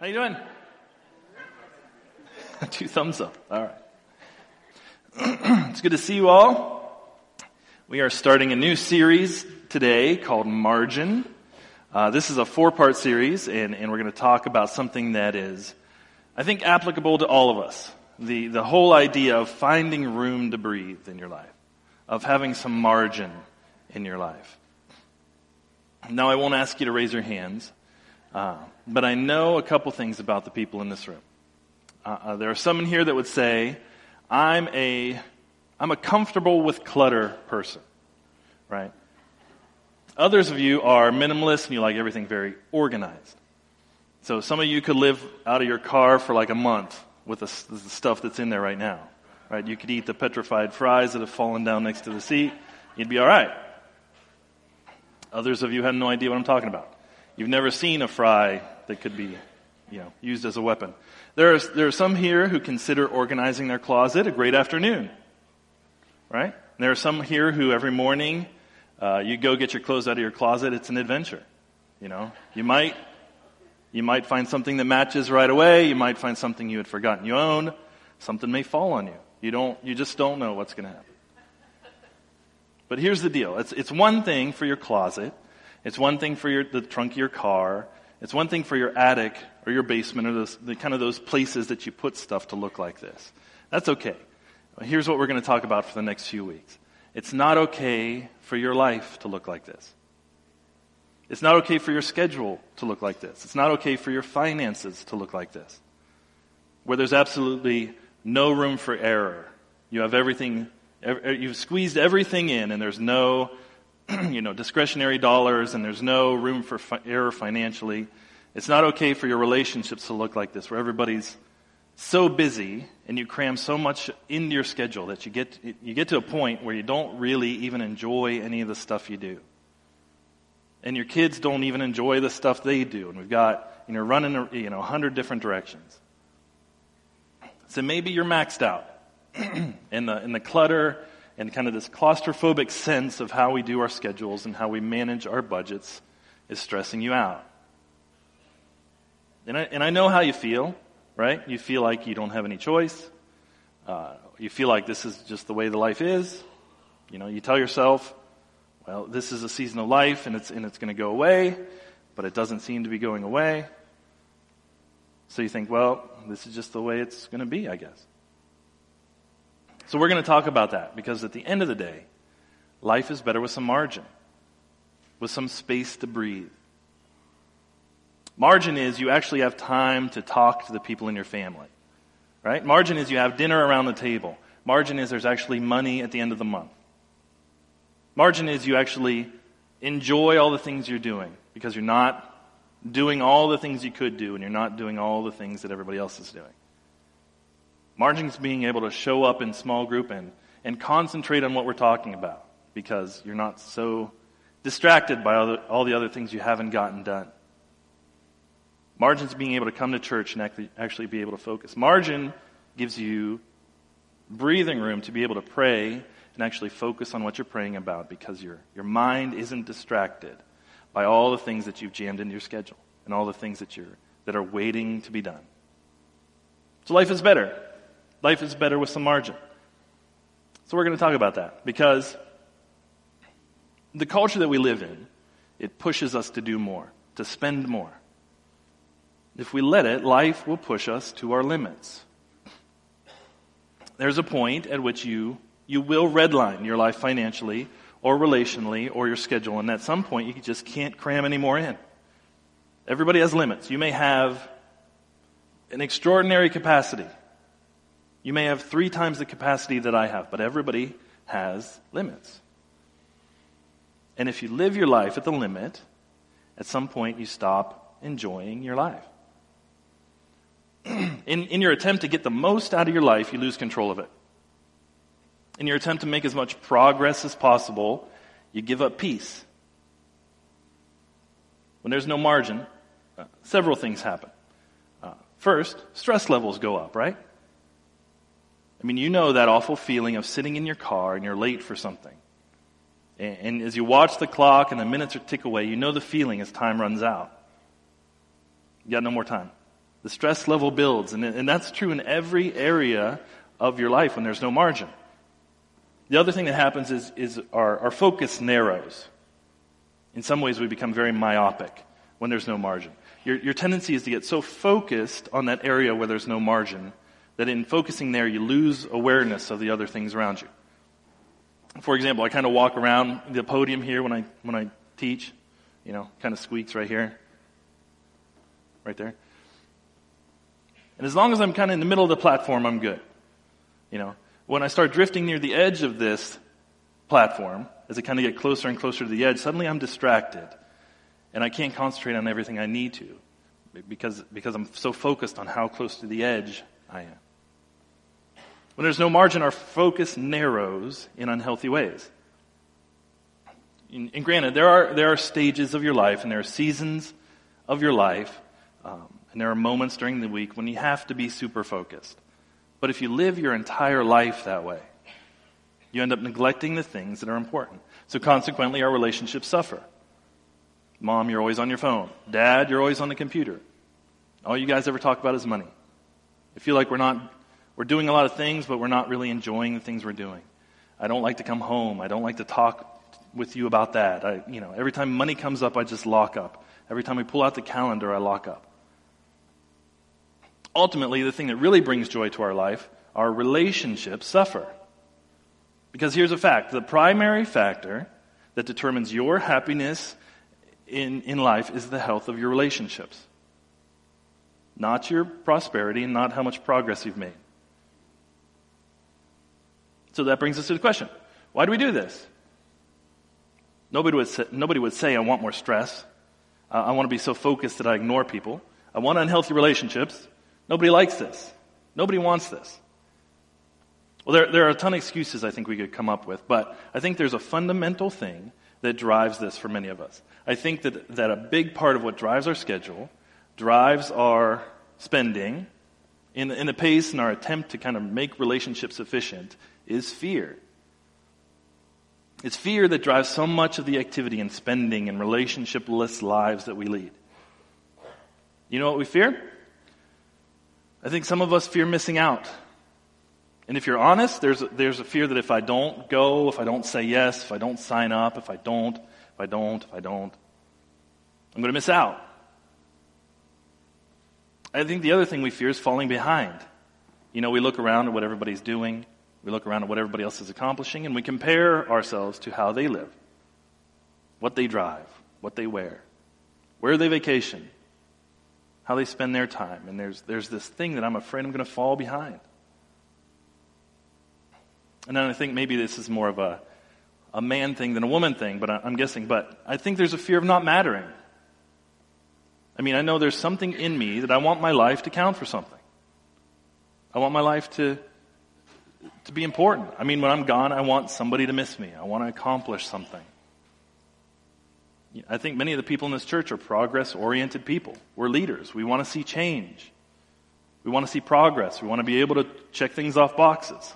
How you doing? Two thumbs up. All right. it's good to see you all. We are starting a new series today called Margin. Uh, this is a four-part series, and, and we're going to talk about something that is, I think, applicable to all of us. The, the whole idea of finding room to breathe in your life, of having some margin in your life. Now, I won't ask you to raise your hands, uh, but I know a couple things about the people in this room. Uh, uh, there are some in here that would say, I'm a, I'm a comfortable with clutter person, right? Others of you are minimalist and you like everything very organized. So some of you could live out of your car for like a month with the, the stuff that's in there right now, right? You could eat the petrified fries that have fallen down next to the seat. You'd be all right. Others of you have no idea what I'm talking about. You've never seen a fry that could be, you know, used as a weapon. There are, there are some here who consider organizing their closet a great afternoon. Right? There are some here who every morning, uh, you go get your clothes out of your closet, it's an adventure. You know, you might, you might find something that matches right away. You might find something you had forgotten you owned. Something may fall on you. You don't, you just don't know what's going to happen. But here's the deal. It's, it's one thing for your closet. It's one thing for your, the trunk of your car. It's one thing for your attic or your basement or those, the kind of those places that you put stuff to look like this. That's okay. Here's what we're going to talk about for the next few weeks. It's not okay for your life to look like this. It's not okay for your schedule to look like this. It's not okay for your finances to look like this. Where there's absolutely no room for error. You have everything You've squeezed everything in, and there's no, you know, discretionary dollars, and there's no room for fi- error financially. It's not okay for your relationships to look like this, where everybody's so busy and you cram so much into your schedule that you get you get to a point where you don't really even enjoy any of the stuff you do. And your kids don't even enjoy the stuff they do. And we've got you know running you know a hundred different directions. So maybe you're maxed out in the, in the clutter and kind of this claustrophobic sense of how we do our schedules and how we manage our budgets is stressing you out. And I, and I know how you feel, right? You feel like you don't have any choice. Uh, you feel like this is just the way the life is. You know, you tell yourself, well, this is a season of life and it's, and it's going to go away, but it doesn't seem to be going away. So you think, well, this is just the way it's going to be, I guess. So we're going to talk about that because at the end of the day, life is better with some margin, with some space to breathe. Margin is you actually have time to talk to the people in your family. Right? Margin is you have dinner around the table. Margin is there's actually money at the end of the month. Margin is you actually enjoy all the things you're doing because you're not doing all the things you could do and you're not doing all the things that everybody else is doing. Margin's being able to show up in small group and, and concentrate on what we're talking about because you're not so distracted by other, all the other things you haven't gotten done. Margin's being able to come to church and actually, actually be able to focus. Margin gives you breathing room to be able to pray and actually focus on what you're praying about because your, your mind isn't distracted by all the things that you've jammed into your schedule and all the things that, you're, that are waiting to be done. So life is better Life is better with some margin. So we're going to talk about that because the culture that we live in, it pushes us to do more, to spend more. If we let it, life will push us to our limits. There's a point at which you, you will redline your life financially or relationally or your schedule, and at some point you just can't cram any more in. Everybody has limits. You may have an extraordinary capacity you may have three times the capacity that I have, but everybody has limits. And if you live your life at the limit, at some point you stop enjoying your life. in, in your attempt to get the most out of your life, you lose control of it. In your attempt to make as much progress as possible, you give up peace. When there's no margin, uh, several things happen. Uh, first, stress levels go up, right? I mean, you know that awful feeling of sitting in your car and you're late for something. And, and as you watch the clock and the minutes are tick away, you know the feeling as time runs out. You got no more time. The stress level builds, and, and that's true in every area of your life when there's no margin. The other thing that happens is, is our, our focus narrows. In some ways, we become very myopic when there's no margin. Your, your tendency is to get so focused on that area where there's no margin that in focusing there, you lose awareness of the other things around you. For example, I kind of walk around the podium here when I, when I teach, you know, kind of squeaks right here, right there. And as long as I'm kind of in the middle of the platform, I'm good. You know, when I start drifting near the edge of this platform, as I kind of get closer and closer to the edge, suddenly I'm distracted. And I can't concentrate on everything I need to because, because I'm so focused on how close to the edge I am. When there's no margin, our focus narrows in unhealthy ways. And granted, there are, there are stages of your life and there are seasons of your life, um, and there are moments during the week when you have to be super focused. But if you live your entire life that way, you end up neglecting the things that are important. So consequently, our relationships suffer. Mom, you're always on your phone. Dad, you're always on the computer. All you guys ever talk about is money. I feel like we're not we're doing a lot of things, but we're not really enjoying the things we're doing. I don't like to come home. I don't like to talk with you about that. I, you know, every time money comes up, I just lock up. Every time we pull out the calendar, I lock up. Ultimately, the thing that really brings joy to our life, our relationships suffer. Because here's a fact the primary factor that determines your happiness in, in life is the health of your relationships, not your prosperity and not how much progress you've made. So that brings us to the question why do we do this? Nobody would say, nobody would say I want more stress. Uh, I want to be so focused that I ignore people. I want unhealthy relationships. Nobody likes this. Nobody wants this. Well, there, there are a ton of excuses I think we could come up with, but I think there's a fundamental thing that drives this for many of us. I think that, that a big part of what drives our schedule, drives our spending, in, in the pace and our attempt to kind of make relationships efficient, is fear. It's fear that drives so much of the activity and spending and relationshipless lives that we lead. You know what we fear? I think some of us fear missing out. And if you're honest, there's a, there's a fear that if I don't go, if I don't say yes, if I don't sign up, if I don't, if I don't, if I don't, I'm going to miss out. I think the other thing we fear is falling behind. You know, we look around at what everybody's doing. We look around at what everybody else is accomplishing and we compare ourselves to how they live, what they drive, what they wear, where they vacation, how they spend their time. And there's, there's this thing that I'm afraid I'm going to fall behind. And then I think maybe this is more of a, a man thing than a woman thing, but I'm guessing. But I think there's a fear of not mattering. I mean, I know there's something in me that I want my life to count for something. I want my life to to be important. I mean, when I'm gone, I want somebody to miss me. I want to accomplish something. I think many of the people in this church are progress oriented people. We're leaders. We want to see change. We want to see progress. We want to be able to check things off boxes.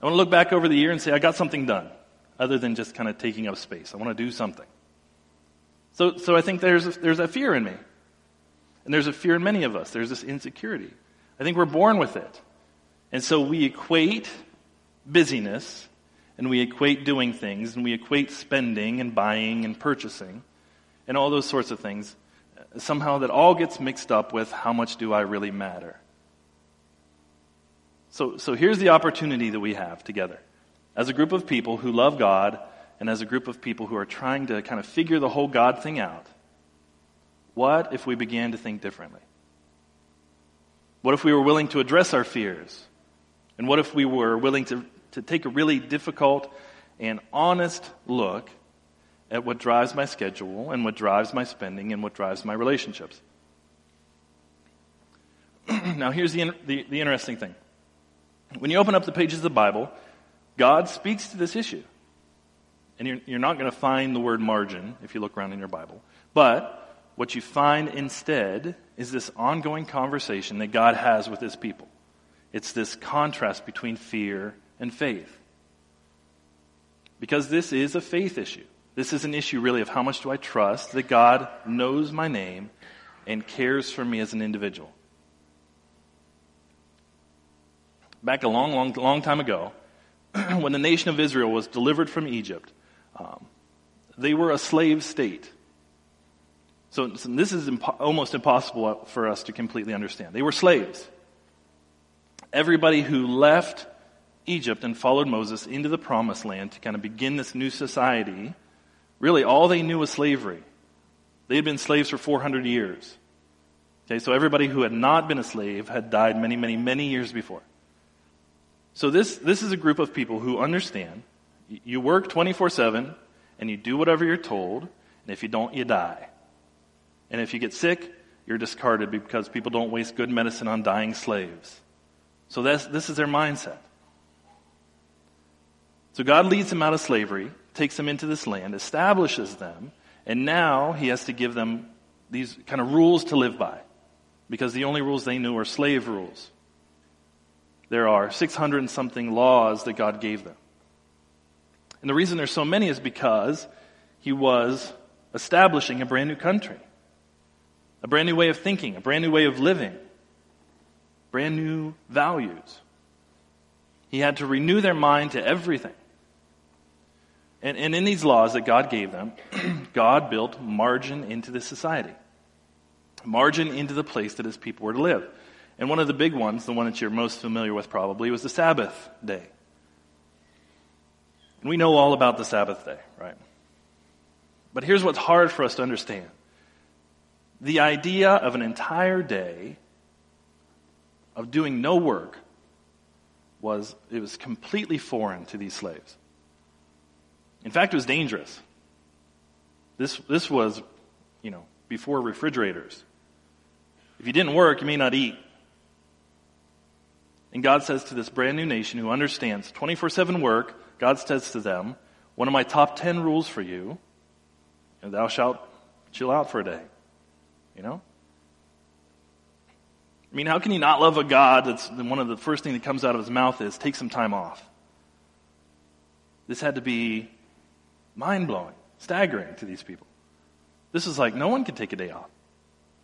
I want to look back over the year and say, I got something done, other than just kind of taking up space. I want to do something. So, so I think there's a, there's a fear in me. And there's a fear in many of us. There's this insecurity. I think we're born with it. And so we equate busyness and we equate doing things and we equate spending and buying and purchasing and all those sorts of things. Somehow that all gets mixed up with how much do I really matter. So, so here's the opportunity that we have together as a group of people who love God and as a group of people who are trying to kind of figure the whole God thing out. What if we began to think differently? What if we were willing to address our fears? And what if we were willing to, to take a really difficult and honest look at what drives my schedule and what drives my spending and what drives my relationships? now, here's the, the, the interesting thing. When you open up the pages of the Bible, God speaks to this issue. And you're, you're not going to find the word margin if you look around in your Bible. But what you find instead is this ongoing conversation that God has with his people. It's this contrast between fear and faith. Because this is a faith issue. This is an issue really of how much do I trust that God knows my name and cares for me as an individual. Back a long, long, long time ago, when the nation of Israel was delivered from Egypt, um, they were a slave state. So, so this is impo- almost impossible for us to completely understand. They were slaves. Everybody who left Egypt and followed Moses into the promised land to kind of begin this new society, really all they knew was slavery. They had been slaves for 400 years. Okay, so everybody who had not been a slave had died many, many, many years before. So this, this is a group of people who understand you work 24 7 and you do whatever you're told, and if you don't, you die. And if you get sick, you're discarded because people don't waste good medicine on dying slaves. So that's, this is their mindset. So God leads them out of slavery, takes them into this land, establishes them, and now he has to give them these kind of rules to live by. Because the only rules they knew were slave rules. There are 600 and something laws that God gave them. And the reason there's so many is because he was establishing a brand new country, a brand new way of thinking, a brand new way of living, brand new values. He had to renew their mind to everything. And, and in these laws that God gave them, God built margin into the society, margin into the place that his people were to live. And one of the big ones, the one that you're most familiar with probably, was the Sabbath day. And we know all about the Sabbath day, right? But here's what's hard for us to understand. The idea of an entire day of doing no work was, it was completely foreign to these slaves. In fact, it was dangerous. This, this was, you know, before refrigerators. If you didn't work, you may not eat. And God says to this brand new nation who understands 24 7 work, God says to them, One of my top 10 rules for you, and thou shalt chill out for a day. You know? I mean, how can you not love a God that's one of the first thing that comes out of his mouth is take some time off? This had to be mind blowing, staggering to these people. This is like, no one can take a day off.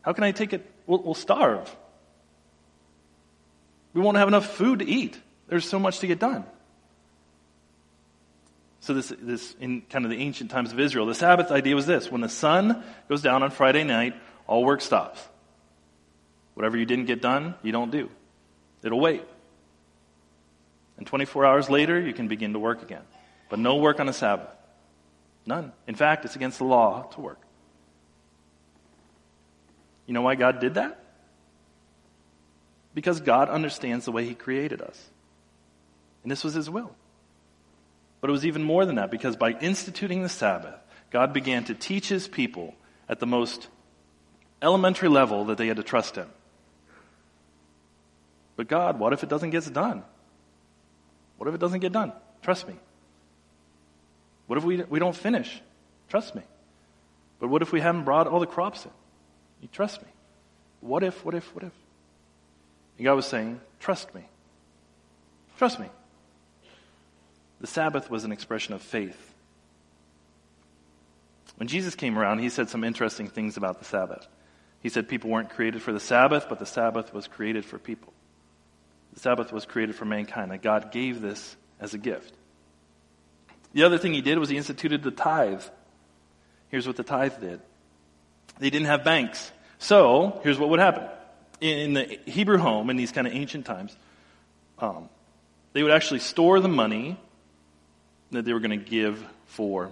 How can I take it? We'll, we'll starve. We won't have enough food to eat. There's so much to get done. So this, this, in kind of the ancient times of Israel, the Sabbath idea was this. When the sun goes down on Friday night, all work stops. Whatever you didn't get done, you don't do. It'll wait. And 24 hours later, you can begin to work again. But no work on a Sabbath. None. In fact, it's against the law to work. You know why God did that? Because God understands the way He created us. And this was His will. But it was even more than that because by instituting the Sabbath, God began to teach His people at the most elementary level that they had to trust Him. But God, what if it doesn't get done? What if it doesn't get done? Trust me. What if we, we don't finish? Trust me. But what if we haven't brought all the crops in? You trust me. What if, what if, what if? And God was saying, trust me. Trust me. The Sabbath was an expression of faith. When Jesus came around, he said some interesting things about the Sabbath. He said people weren't created for the Sabbath, but the Sabbath was created for people. Sabbath was created for mankind, and God gave this as a gift. The other thing he did was he instituted the tithe. Here's what the tithe did. They didn't have banks. So, here's what would happen. In the Hebrew home, in these kind of ancient times, um, they would actually store the money that they were going to give for,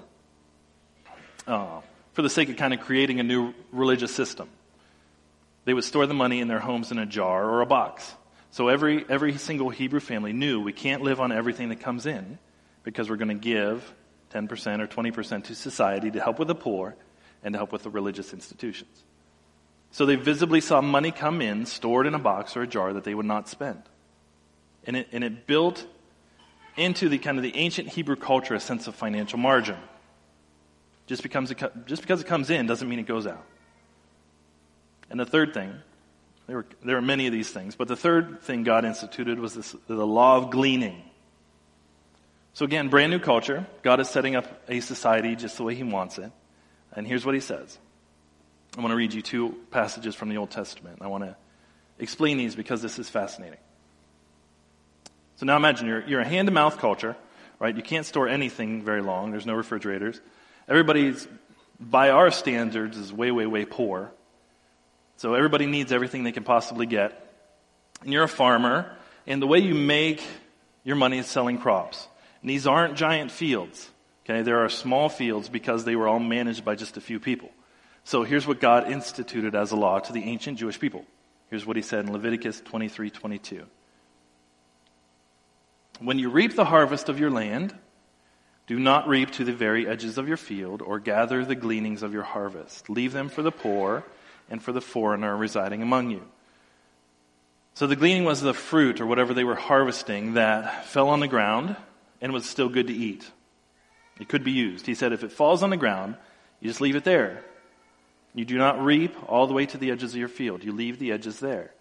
uh, for the sake of kind of creating a new religious system. They would store the money in their homes in a jar or a box. So every, every single Hebrew family knew we can't live on everything that comes in because we're going to give 10% or 20% to society to help with the poor and to help with the religious institutions. So they visibly saw money come in, stored in a box or a jar that they would not spend. And it, and it built into the kind of the ancient Hebrew culture a sense of financial margin. Just, becomes just because it comes in doesn't mean it goes out. And the third thing, there were, there are many of these things, but the third thing God instituted was this, the law of gleaning. So again, brand new culture. God is setting up a society just the way He wants it. And here's what He says I want to read you two passages from the Old Testament. I want to explain these because this is fascinating. So now imagine you're, you're a hand to mouth culture, right? You can't store anything very long. There's no refrigerators. Everybody's, by our standards, is way, way, way poor. So everybody needs everything they can possibly get. And you're a farmer, and the way you make your money is selling crops. And these aren't giant fields. Okay, there are small fields because they were all managed by just a few people. So here's what God instituted as a law to the ancient Jewish people. Here's what he said in Leviticus 23 22. When you reap the harvest of your land, do not reap to the very edges of your field or gather the gleanings of your harvest. Leave them for the poor and for the foreigner residing among you. So the gleaning was the fruit or whatever they were harvesting that fell on the ground and was still good to eat. It could be used. He said, if it falls on the ground, you just leave it there. You do not reap all the way to the edges of your field. You leave the edges there.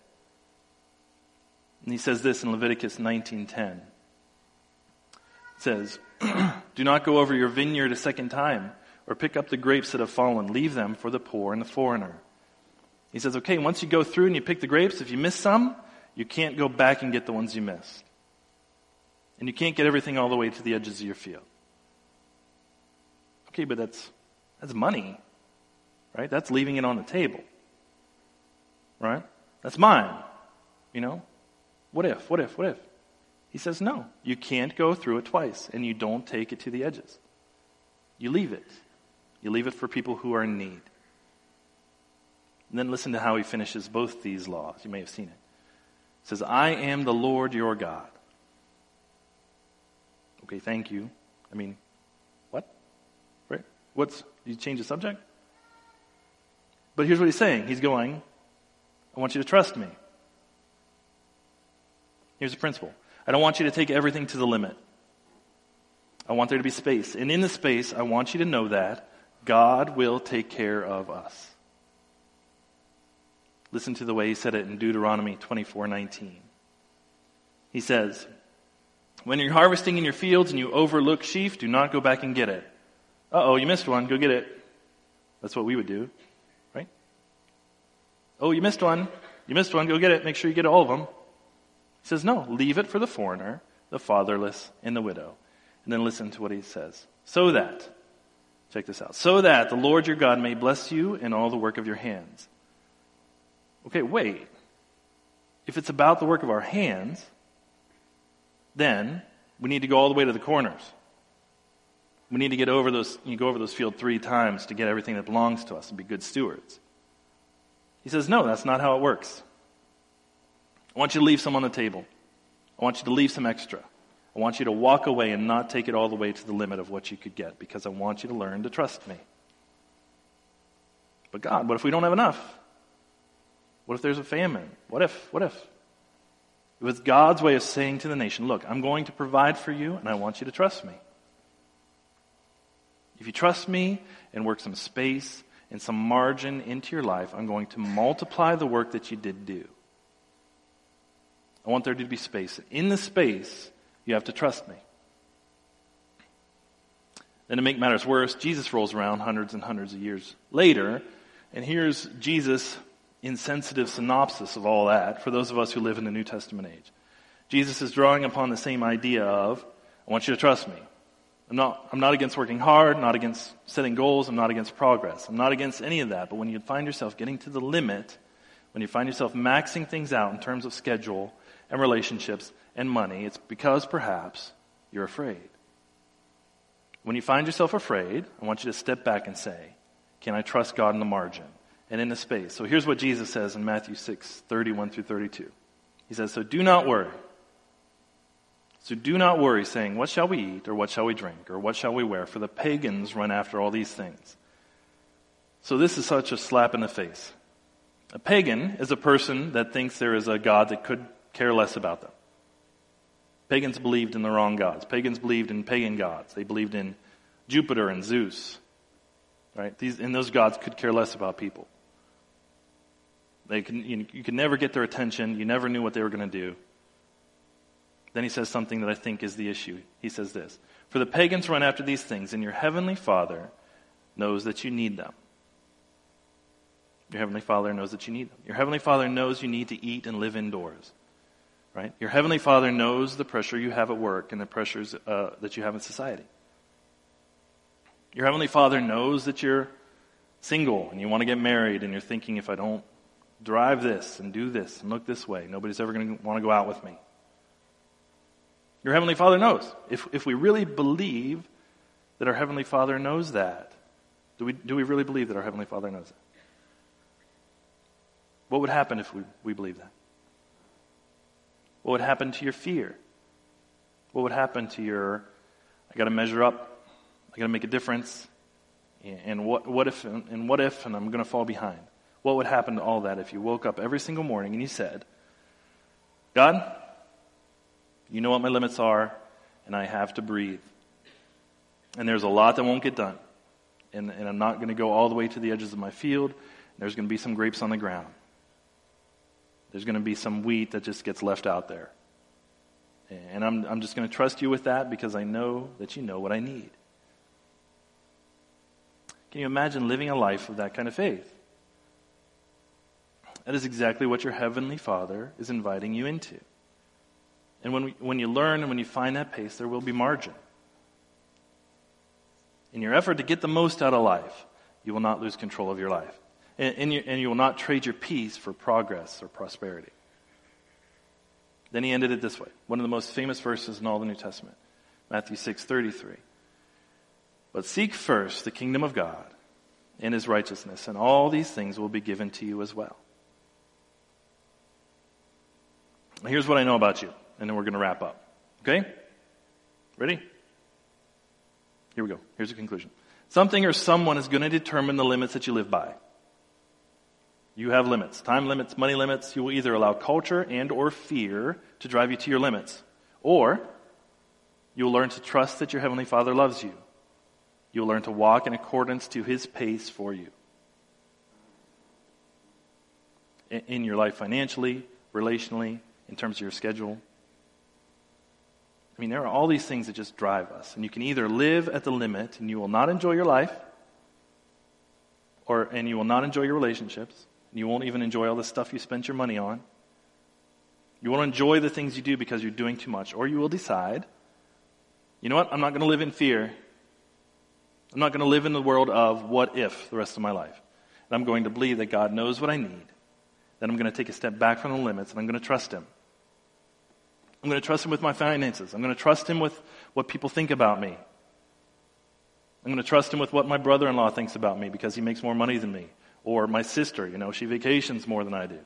And he says this in Leviticus 19:10. It says, "Do not go over your vineyard a second time or pick up the grapes that have fallen. Leave them for the poor and the foreigner." He says, "Okay, once you go through and you pick the grapes, if you miss some, you can't go back and get the ones you missed. And you can't get everything all the way to the edges of your field." Okay, but that's, that's money, right? That's leaving it on the table, right? That's mine, you know? What if, what if, what if? He says, no, you can't go through it twice, and you don't take it to the edges. You leave it. You leave it for people who are in need. And then listen to how he finishes both these laws. You may have seen it. It says, I am the Lord your God. Okay, thank you. I mean, what? Right? What's, you change the subject? But here's what he's saying. He's going, I want you to trust me. Here's the principle. I don't want you to take everything to the limit. I want there to be space. And in the space, I want you to know that God will take care of us. Listen to the way he said it in Deuteronomy 24:19. He says, "When you're harvesting in your fields and you overlook sheaf, do not go back and get it. Uh oh, you missed one. Go get it. That's what we would do, right? Oh, you missed one. You missed one. Go get it. Make sure you get all of them. He says, no, leave it for the foreigner, the fatherless, and the widow. And then listen to what he says. So that, check this out, so that the Lord your God may bless you in all the work of your hands. Okay, wait. If it's about the work of our hands, then we need to go all the way to the corners. We need to get over those, you go over those field three times to get everything that belongs to us and be good stewards. He says, no, that's not how it works. I want you to leave some on the table. I want you to leave some extra. I want you to walk away and not take it all the way to the limit of what you could get because I want you to learn to trust me. But God, what if we don't have enough? What if there's a famine? What if? What if? It was God's way of saying to the nation, look, I'm going to provide for you and I want you to trust me. If you trust me and work some space and some margin into your life, I'm going to multiply the work that you did do. I want there to be space. In the space, you have to trust me. Then to make matters worse, Jesus rolls around hundreds and hundreds of years later, and here's Jesus' insensitive synopsis of all that for those of us who live in the New Testament age. Jesus is drawing upon the same idea of, I want you to trust me. I'm not, I'm not against working hard, not against setting goals, I'm not against progress. I'm not against any of that. But when you find yourself getting to the limit, when you find yourself maxing things out in terms of schedule and relationships and money, it's because perhaps you're afraid. When you find yourself afraid, I want you to step back and say, Can I trust God in the margin and in the space? So here's what Jesus says in Matthew 6, 31 through 32. He says, So do not worry. So do not worry, saying, What shall we eat, or what shall we drink, or what shall we wear? For the pagans run after all these things. So this is such a slap in the face. A pagan is a person that thinks there is a God that could care less about them. Pagans believed in the wrong gods. Pagans believed in pagan gods. They believed in Jupiter and Zeus. Right? These, and those gods could care less about people. They can, you, you could never get their attention. You never knew what they were going to do. Then he says something that I think is the issue. He says this For the pagans run after these things, and your heavenly Father knows that you need them. Your Heavenly Father knows that you need them. Your Heavenly Father knows you need to eat and live indoors. Right? Your Heavenly Father knows the pressure you have at work and the pressures uh, that you have in society. Your Heavenly Father knows that you're single and you want to get married and you're thinking, if I don't drive this and do this and look this way, nobody's ever going to want to go out with me. Your Heavenly Father knows. If, if we really believe that our Heavenly Father knows that, do we, do we really believe that our Heavenly Father knows that? What would happen if we, we believe that? What would happen to your fear? What would happen to your, I got to measure up, I got to make a difference, and what, what if, and what if, and I'm going to fall behind? What would happen to all that if you woke up every single morning and you said, God, you know what my limits are, and I have to breathe. And there's a lot that won't get done. And, and I'm not going to go all the way to the edges of my field. There's going to be some grapes on the ground. There's going to be some wheat that just gets left out there. And I'm, I'm just going to trust you with that because I know that you know what I need. Can you imagine living a life of that kind of faith? That is exactly what your Heavenly Father is inviting you into. And when, we, when you learn and when you find that pace, there will be margin. In your effort to get the most out of life, you will not lose control of your life. And, and, you, and you will not trade your peace for progress or prosperity. Then he ended it this way. One of the most famous verses in all the New Testament. Matthew 6:33. But seek first the kingdom of God and his righteousness, and all these things will be given to you as well. Here's what I know about you, and then we're going to wrap up. Okay? Ready? Here we go. Here's the conclusion. Something or someone is going to determine the limits that you live by. You have limits, time limits, money limits. You will either allow culture and or fear to drive you to your limits, or you will learn to trust that your heavenly Father loves you. You will learn to walk in accordance to his pace for you. In your life financially, relationally, in terms of your schedule. I mean, there are all these things that just drive us. And you can either live at the limit and you will not enjoy your life, or, and you will not enjoy your relationships, and you won't even enjoy all the stuff you spent your money on. You won't enjoy the things you do because you're doing too much. Or you will decide, you know what? I'm not going to live in fear. I'm not going to live in the world of what if the rest of my life. And I'm going to believe that God knows what I need. Then I'm going to take a step back from the limits and I'm going to trust Him. I'm going to trust Him with my finances. I'm going to trust Him with what people think about me. I'm going to trust Him with what my brother in law thinks about me because he makes more money than me. Or my sister, you know, she vacations more than I do.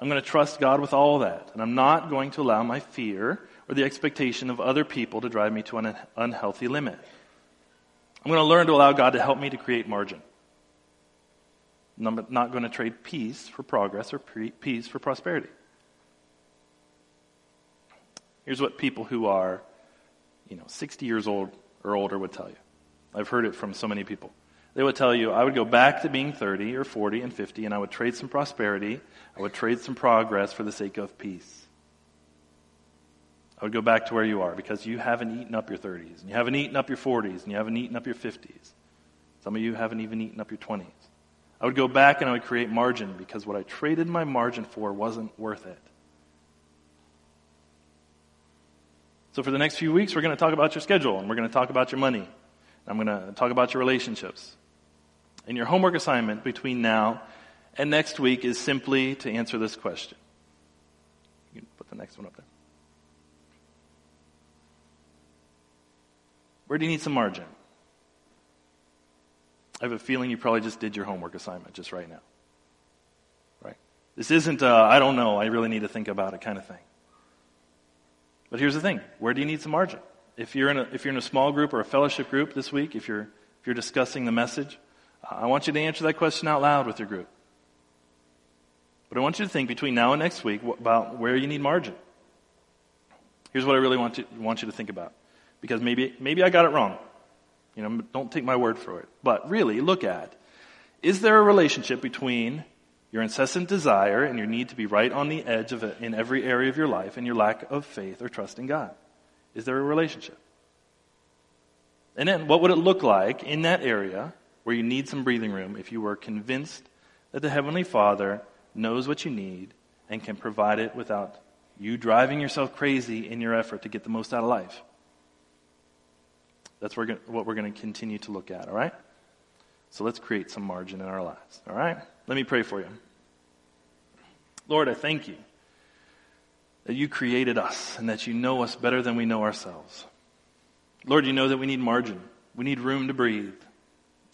I'm going to trust God with all that. And I'm not going to allow my fear or the expectation of other people to drive me to an unhealthy limit. I'm going to learn to allow God to help me to create margin. I'm not going to trade peace for progress or peace for prosperity. Here's what people who are, you know, 60 years old or older would tell you. I've heard it from so many people. They would tell you, I would go back to being 30 or 40 and 50, and I would trade some prosperity, I would trade some progress for the sake of peace. I would go back to where you are because you haven't eaten up your 30s, and you haven't eaten up your 40s, and you haven't eaten up your 50s. Some of you haven't even eaten up your 20s. I would go back and I would create margin because what I traded my margin for wasn't worth it. So, for the next few weeks, we're going to talk about your schedule and we're going to talk about your money. and I'm going to talk about your relationships. And your homework assignment between now and next week is simply to answer this question. You can put the next one up there. Where do you need some margin? I have a feeling you probably just did your homework assignment just right now. Right? This isn't, uh, I don't know, I really need to think about it kind of thing. But here's the thing where do you need some margin? If you're in a, if you're in a small group or a fellowship group this week, if you're, if you're discussing the message, I want you to answer that question out loud with your group. But I want you to think between now and next week about where you need margin. Here's what I really want, to, want you to think about. Because maybe, maybe I got it wrong. You know, don't take my word for it. But really, look at, is there a relationship between your incessant desire and your need to be right on the edge of it in every area of your life and your lack of faith or trust in God? Is there a relationship? And then what would it look like in that area where you need some breathing room if you were convinced that the Heavenly Father knows what you need and can provide it without you driving yourself crazy in your effort to get the most out of life. That's what we're going to continue to look at, all right? So let's create some margin in our lives, all right? Let me pray for you. Lord, I thank you that you created us and that you know us better than we know ourselves. Lord, you know that we need margin. We need room to breathe.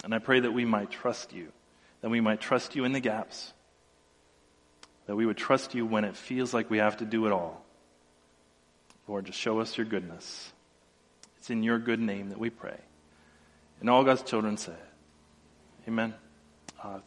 And I pray that we might trust you, that we might trust you in the gaps, that we would trust you when it feels like we have to do it all. Lord, just show us your goodness. It's in your good name that we pray. And all God's children said, Amen. Uh,